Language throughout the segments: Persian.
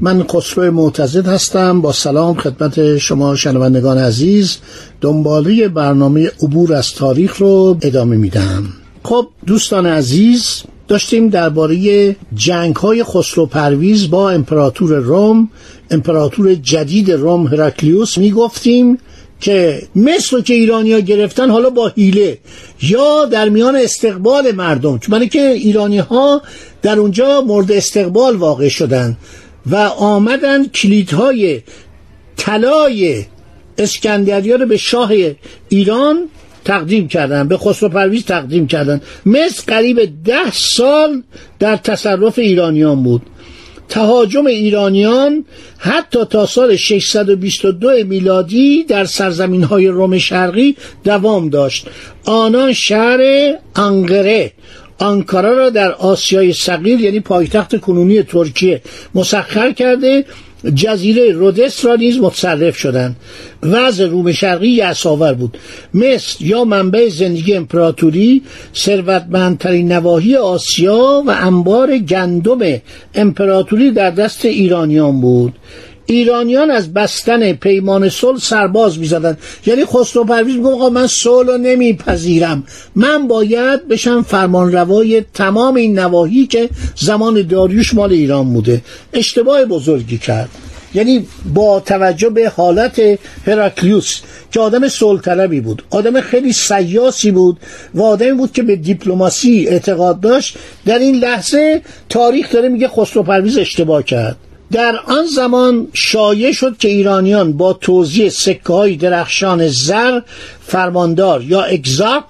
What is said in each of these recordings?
من خسرو معتزد هستم. با سلام خدمت شما شنوندگان عزیز. دنباله برنامه عبور از تاریخ رو ادامه میدم. خب دوستان عزیز داشتیم درباره جنگ های خسرو پرویز با امپراتور روم امپراتور جدید روم هراکلیوس می‌گفتیم که رو که ایرانیا گرفتن حالا با حیله یا در میان استقبال مردم. چون که ایرانی ها در اونجا مورد استقبال واقع شدن. و آمدن کلیدهای طلای اسکندریا رو به شاه ایران تقدیم کردن به خسرو پرویز تقدیم کردن. مصر قریب ده سال در تصرف ایرانیان بود. تهاجم ایرانیان حتی تا سال 622 میلادی در سرزمین های روم شرقی دوام داشت. آنان شهر انقره آنکارا را در آسیای صغیر یعنی پایتخت کنونی ترکیه مسخر کرده. جزیره رودس را نیز متصرف شدند. وضع روم شرقی یعصاور بود. مصر یا منبع زندگی امپراتوری ثروتمندترین نواحی آسیا و انبار گندم امپراتوری در دست ایرانیان بود. ایرانیان از بستن پیمان صلح سرباز می‌زدن. یعنی خسرو پرویز میگه آقا من صلح رو نمیپذیرم. من باید بشم فرمان روای تمام این نواحی که زمان داریوش مال ایران بوده. اشتباه بزرگی کرد. یعنی با توجه به حالت هراکلیوس که آدم طلبی بود آدم خیلی سیاسی بود و آدمی بود که به دیپلماسی اعتقاد داشت در این لحظه تاریخ داره میگه خسرو پرویز اشتباه کرد. در آن زمان شایع شد که ایرانیان با توزیع سکه های درخشان زر فرماندار یا اگزاق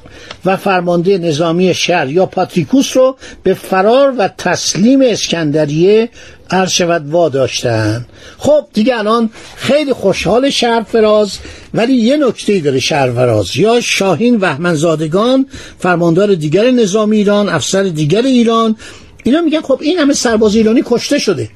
و فرمانده نظامی شهر یا پاتریکوس رو به فرار و تسلیم اسکندریه شود واداشتن خب دیگه الان خیلی خوشحال شهر فراز ولی یه نکته داره شهر فراز. یا شاهین وحمنزادگان فرماندار دیگر نظام ایران افسر دیگر ایران اینا میگن خب این همه سرباز ایرانی کشته شده.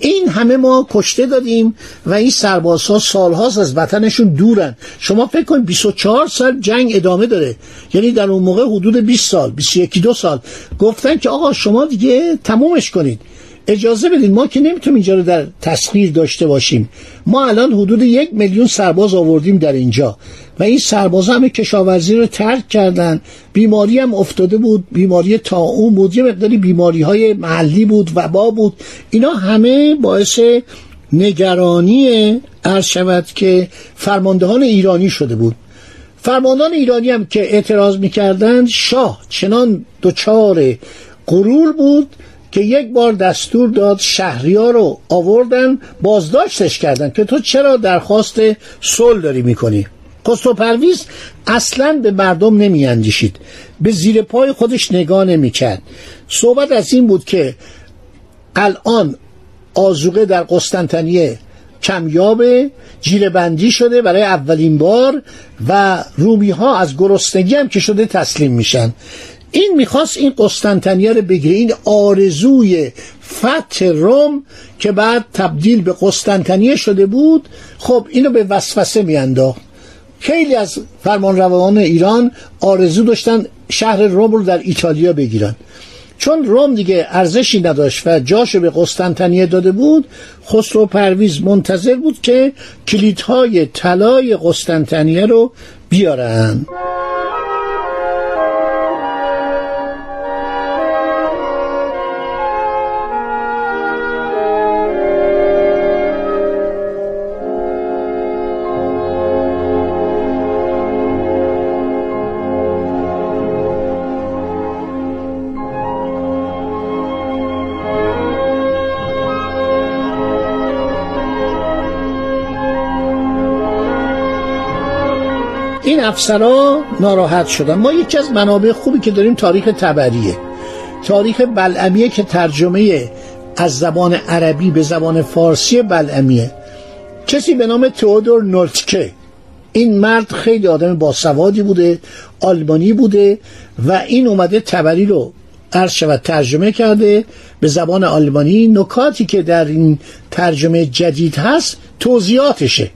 این همه ما کشته دادیم و این سربازها سالهاست از وطنشون دورن. شما فکر کنید 24 سال جنگ ادامه داره. یعنی در اون موقع حدود 20 سال 21 دو سال. گفتن که آقا شما دیگه تمومش کنید. اجازه بدید ما که نمی‌تونیم اینجا رو در تسخیر داشته باشیم. ما الان حدود یک میلیون سرباز آوردیم در اینجا. و این سرباز همه کشاورزی رو ترک کردن. بیماری هم افتاده بود بیماری اون بود یه مقداری بیماری های محلی بود وبا بود. اینا همه باعث نگرانی عرض شود که فرماندهان ایرانی شده بود. فرماندهان ایرانی هم که اعتراض می‌کردند شاه چنان دچار غرور بود که یک بار دستور داد شهریار رو آوردن بازداشتش کردن که تو چرا درخواست صلح داری می‌کنی؟ خسرو پرویز اصلا به مردم نمیاندیشید. به زیر پای خودش نگاه نمی‌کرد. صحبت از این بود که الان آزوقه در قسطنطنیه کمیابه جیره بندی شده برای اولین بار و رومی ها از گرسنگی هم که شده تسلیم میشن. این می‌خواست این قسطنطنیه رو بگیره. این آرزوی فتح روم که بعد تبدیل به قسطنطنیه شده بود خب اینو به وسوسه میانداخت. خیلی از فرمانروان ایران آرزو داشتن شهر روم رو در ایتالیا بگیرن. چون روم دیگه ارزشی نداشت و جاشو به قسطنطنیه داده بود خسرو پرویز منتظر بود که کلیدهای طلای قسطنطنیه رو بیارن. این افسرا ناراحت شدن. ما یکی از منابع خوبی که داریم تاریخ تبریه. تاریخ بلعمیه که ترجمه از زبان عربی به زبان فارسی بلعمیه. کسی به نام تئودور نولتکه این مرد خیلی آدم باسوادی بوده آلمانی بوده و این اومده تبری رو عرض شود ترجمه کرده به زبان آلمانی. نکاتی که در این ترجمه جدید هست توضیحاتشه.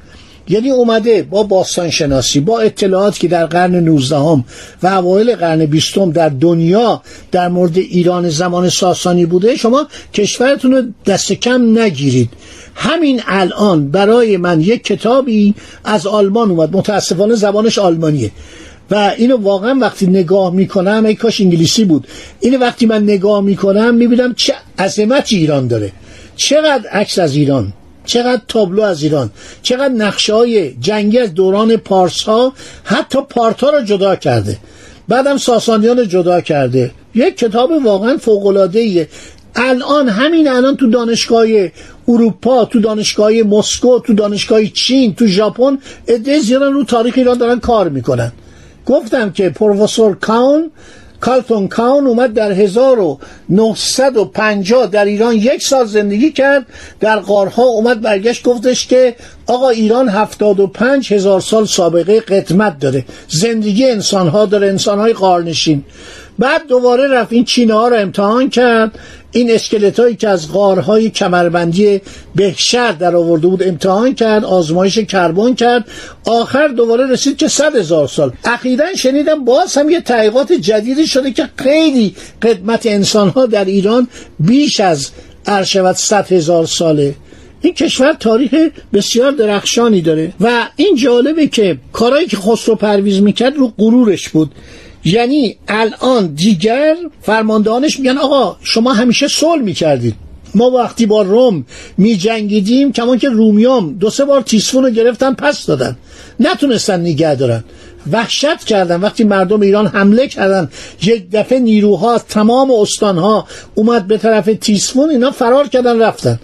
یعنی اومده با باستان شناسی با اطلاعاتی که در قرن 19 هم و اوایل قرن 20 در دنیا در مورد ایران زمان ساسانی بوده شما کشورتون رو دست کم نگیرید. همین الان برای من یک کتابی از آلمان اومد متاسفانه زبانش آلمانیه. و اینو واقعا وقتی نگاه می‌کنم ای کاش انگلیسی بود. اینو وقتی من نگاه می‌کنم می‌بینم چه عظمتی ایران داره. چقدر عکس از ایران. چقدر تابلو از ایران چقدر نقشه های جنگی از دوران پارس ها حتی پارتا رو جدا کرده. بعدم ساسانیان رو جدا کرده. یک کتاب واقعا فوق الان همین الان تو دانشگاه اروپا تو دانشگاه مسکو تو دانشگاه چین تو ژاپن عده زیرا رو تاریخ ایران دارن کار می‌کنن. گفتم که پروفسور کاون کالتون کاون اومد در 1950 در ایران یک سال زندگی کرد. در قارها اومد برگشت گفتش که آقا ایران 75 هزار سال سابقه قدمت داره. زندگی انسانها داره انسانهای قارنشین بعد دوباره رفت این چینه ها رو امتحان کرد. این اسکلت هایی که از غارهای کمربندی بهشر در آورده بود امتحان کرد آزمایش کربن کرد. آخر دوباره رسید که صد هزار سال. اخیرا شنیدم باز هم یه تحقیقات جدیدی شده که خیلی قدمت انسان ها در ایران بیش از ارشود صد هزار ساله. این کشور تاریخ بسیار درخشانی داره. و این جالبه که کارهایی که خسرو پرویز می‌کرد رو غرورش بود. یعنی الان دیگر فرماندهانش میگن آقا شما همیشه صلح می‌کردید. ما وقتی با روم می جنگیدیم کمان که رومیام دو سه بار تیسفون رو گرفتن پس دادن. نتونستن نگه دارن. وحشت کردن. وقتی مردم ایران حمله کردن یک دفعه نیروها تمام استانها اومد به طرف تیسفون اینا فرار کردن رفتن.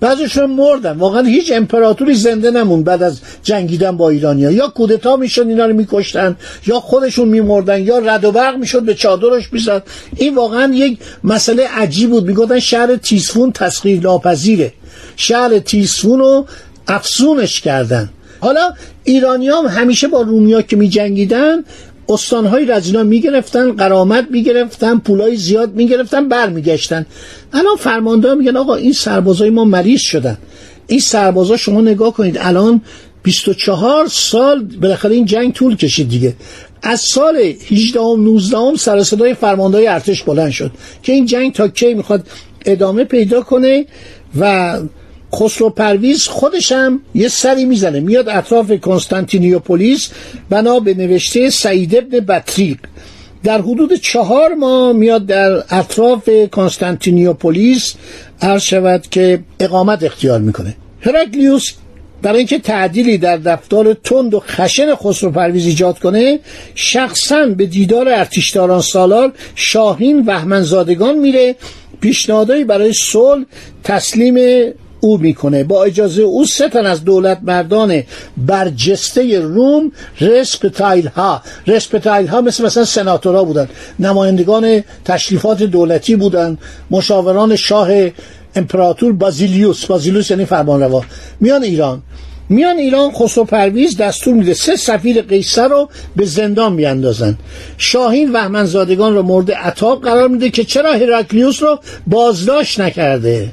بعضیشون مردن. واقعا هیچ امپراتوری زنده نمون بعد از جنگیدن با ایرانیا. یا کودتا می‌شد اینا رو میکشتن یا خودشون میمردن یا رد و برق می‌شد به چادرش می‌زد. این واقعا یک مسئله عجیب بود. می‌گفتن شهر تیسفون تسخیر ناپذیره. شهر تیسفون رو افسونش کردن. حالا ایرانی هم همیشه با رومیا که می جنگیدن استانهای از اینا می‌گرفتن قرامت می‌گرفتن پولای زیاد می‌گرفتن برمیگشتن. الان فرمانده میگن آقا این سربازای ما مریض شدن. این سربازا شما نگاه کنید الان 24 سال بالاخره این جنگ طول کشید دیگه. از سال 18 و 19 هم سر صدای فرماندهای ارتش بلند شد که این جنگ تا کی می‌خواد ادامه پیدا کنه و خسرو پرویز خودشم یه سری می‌زنه. میاد اطراف کنستانتینیوپولیس بنا به نوشته سعید ابن بطریق. در حدود چهار ماه میاد در اطراف کنستانتینیوپولیس عرض شود که اقامت اختیار می‌کنه. هرکلیوس برای اینکه تعدیلی در دفتار تند و خشن خسرو پرویز ایجاد کنه شخصا به دیدار ارتشداران سالار شاهین وهمنزادگان میره. پیشنهادهایی برای صلح تسلیم او می‌کنه. با اجازه او سه از دولت مردان برجسته روم رسپتایل ها رسپتایل ها مثل مثلا سناتورا بودن. نمایندگان تشریفات دولتی بودن. مشاوران شاه امپراتور بازیلیوس. بازیلیوس یعنی فرمانروا. میان ایران. میان ایران خسرو پرویز دستور میده سه سفیر قیصر رو به زندان میاندازن شاهین وهمنزادگان رو مورد عطاب قرار میده که چرا هراکلیوس رو بازداشت نکرده؟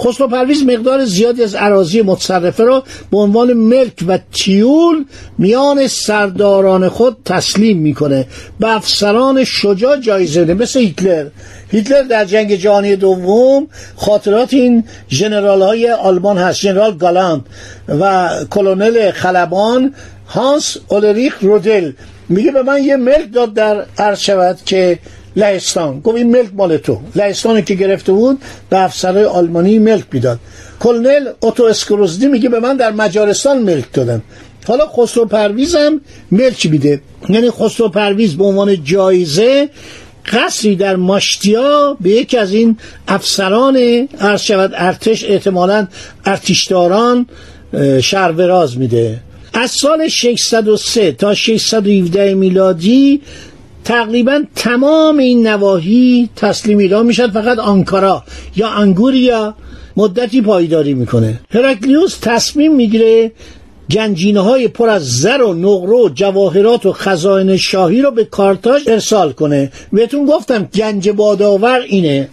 خسرو پرویز مقدار زیادی از عراضی متصرفه را به عنوان ملک و تیول میان سرداران خود تسلیم می‌کنه. به افسران شجاع جایزه بده مثل هیتلر. هیتلر در جنگ جهانی دوم خاطرات این جنرال های آلمان هست. جنرال گالاند و کلونل خلبان هانس اولریخ رودل. میگه به من یه ملک داد در عرض شود که لهستان. گفت این ملک مال تو. لهستانی که گرفته بود به افسرهای آلمانی ملک می‌داد. کلنل اوتو اسکروزدی میگه به من در مجارستان ملک دادن. حالا خسرو پرویزم ملک میده. یعنی خسرو پرویز به عنوان جایزه قصری در ماشتیا به یکی از این افسران عرض ارتش احتمالا ارتشداران شهروراز میده. از سال 603 تا 617 میلادی تقریبا تمام این نواحی تسلیم ایران می‌شد فقط آنکارا یا انگوریا مدتی پایداری می‌کنه. هرکلیوس تصمیم می‌گیره گنجینه های پر از زر و نقره و جواهرات و خزائن شاهی رو به کارتاژ ارسال کنه. بهتون گفتم گنج بادآور اینه.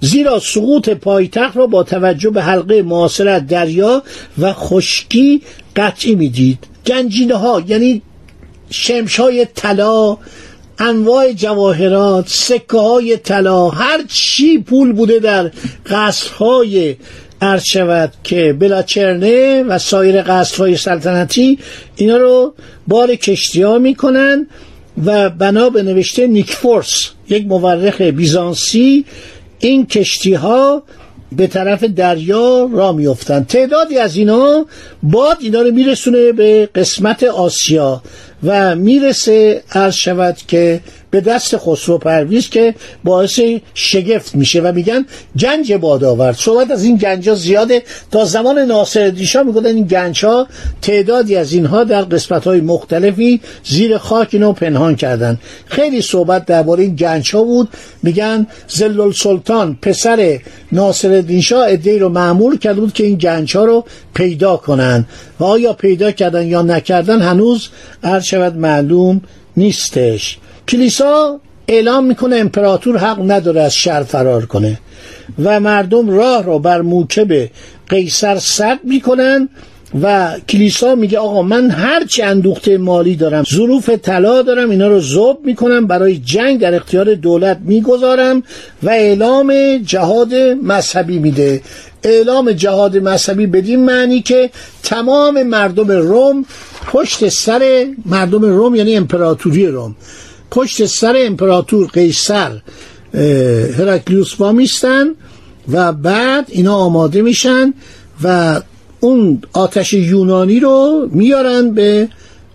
زیرا سقوط پایتخت را با توجه به حلقه معاصرت دریا و خشکی قطعی می‌دید. گنجینه ها یعنی شمش های طلا انواع جواهرات سکه های طلا هر چی پول بوده در قصرهای عرض شود که بلاچرنه و سایر قصرهای سلطنتی اینا رو بار کشتی ها می‌کنن و بنا به نوشته نیکفورس یک مورخ بیزانسی این کشتی ها به طرف دریا را میفتند تعدادی از اینا باد اینا رو میرسونه به قسمت آسیا. و می‌رسه عرض شود که به دست خسرو پرویز که باعث شگفت میشه و میگن گنج باد آورد صحبت از این گنج ها زیاده. تا زمان ناصر دیشا میگن این گنج ها تعدادی از اینها در قسمت های مختلفی زیر خاک اینو پنهان کردن. خیلی صحبت درباره این گنج ها بود. میگن زلل سلطان پسر ناصر دیشا ادهی رو معمول کرده بود که این گنج ها رو پیدا کنن. و آیا پیدا کردن یا نکردن هنوز عرض شود معلوم نیستش. کلیسا اعلام می‌کنه امپراتور حق نداره از شهر فرار کنه و مردم راه رو بر موکب قیصر سد می‌کنن و کلیسا میگه آقا من هرچی اندوخته مالی دارم ظروف طلا دارم اینا رو ذوب می‌کنم برای جنگ در اختیار دولت می‌گذارم و اعلام جهاد مذهبی میده. اعلام جهاد مذهبی بدین معنی که تمام مردم روم پشت سر مردم روم یعنی امپراتوری روم. پشت سر امپراتور قیصر هرکلیوس وامیستن و بعد اینا آماده میشن و اون آتش یونانی رو میارن به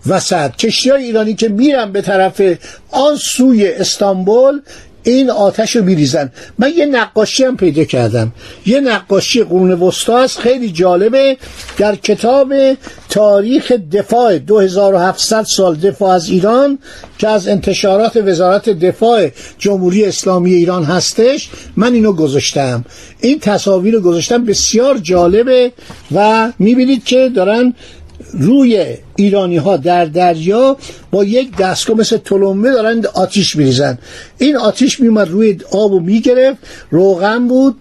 وسط. کشتی ایرانی که میرن به طرف آن سوی استانبول این آتش رو میریزن. من یه نقاشی هم پیدا کردم. یه نقاشی قرون وسطا است. خیلی جالبه. در کتاب تاریخ دفاع 2700 سال دفاع از ایران که از انتشارات وزارت دفاع جمهوری اسلامی ایران هستش من اینو گذاشتم. این تصاویر رو گذاشتم. بسیار جالبه و می‌بینید که دارن روی ایرانی ها در دریا با یک دستگاه مثل تلمبه دارن آتیش میریزن. این آتیش میومد روی آب و می‌گرفت. روغن بود.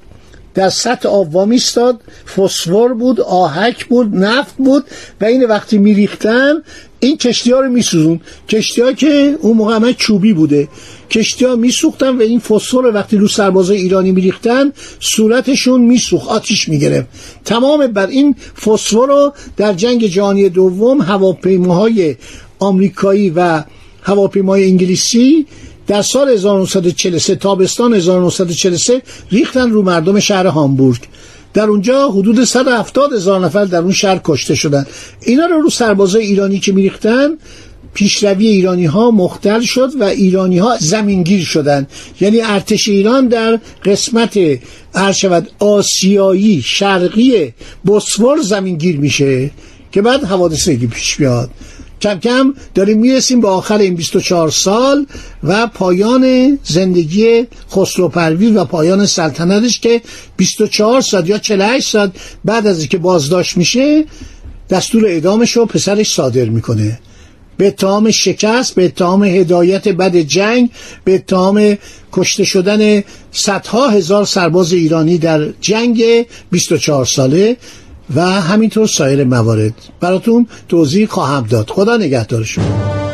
در سطح آب وامیستاد فسفر بود آهک بود نفت بود و این وقتی میریختن این کشتی ها رو میسوزون کشتی ها که اون موقع همه چوبی بوده. کشتی ها میسوختن و این فسفر وقتی رو سربازه ایرانی میریختن صورتشون میسوخت آتیش می‌گرفت. تمام بر این فسفر رو در جنگ جهانی دوم هواپیماهای آمریکایی و هواپیمای انگلیسی در سال 1943 تابستان 1943 ریختن رو مردم شهر هامبورگ. در اونجا حدود 170 هزار نفر در اون شهر کشته شدن. اینا رو رو سربازای ایرانی که میریختن پیشروی ایرانی ها مختل شد و ایرانی ها زمینگیر شدن. یعنی ارتش ایران در قسمت شود آسیایی شرقی بسفور زمینگیر میشه که بعد حوادث پیش بیاد کم کم داریم می‌رسیم به آخر این 24 سال و پایان زندگی خسرو پرویز و پایان سلطنتش که 24 سال یا 48 سال بعد از اینکه بازداشت میشه دستور اعدامش رو پسرش صادر می‌کنه. به اتهام شکست به اتهام هدایت بد جنگ به اتهام کشته شدن صدها هزار سرباز ایرانی در جنگ 24 ساله. و همینطور سایر موارد. براتون توضیح خواهم داد. خدا نگهدار شما.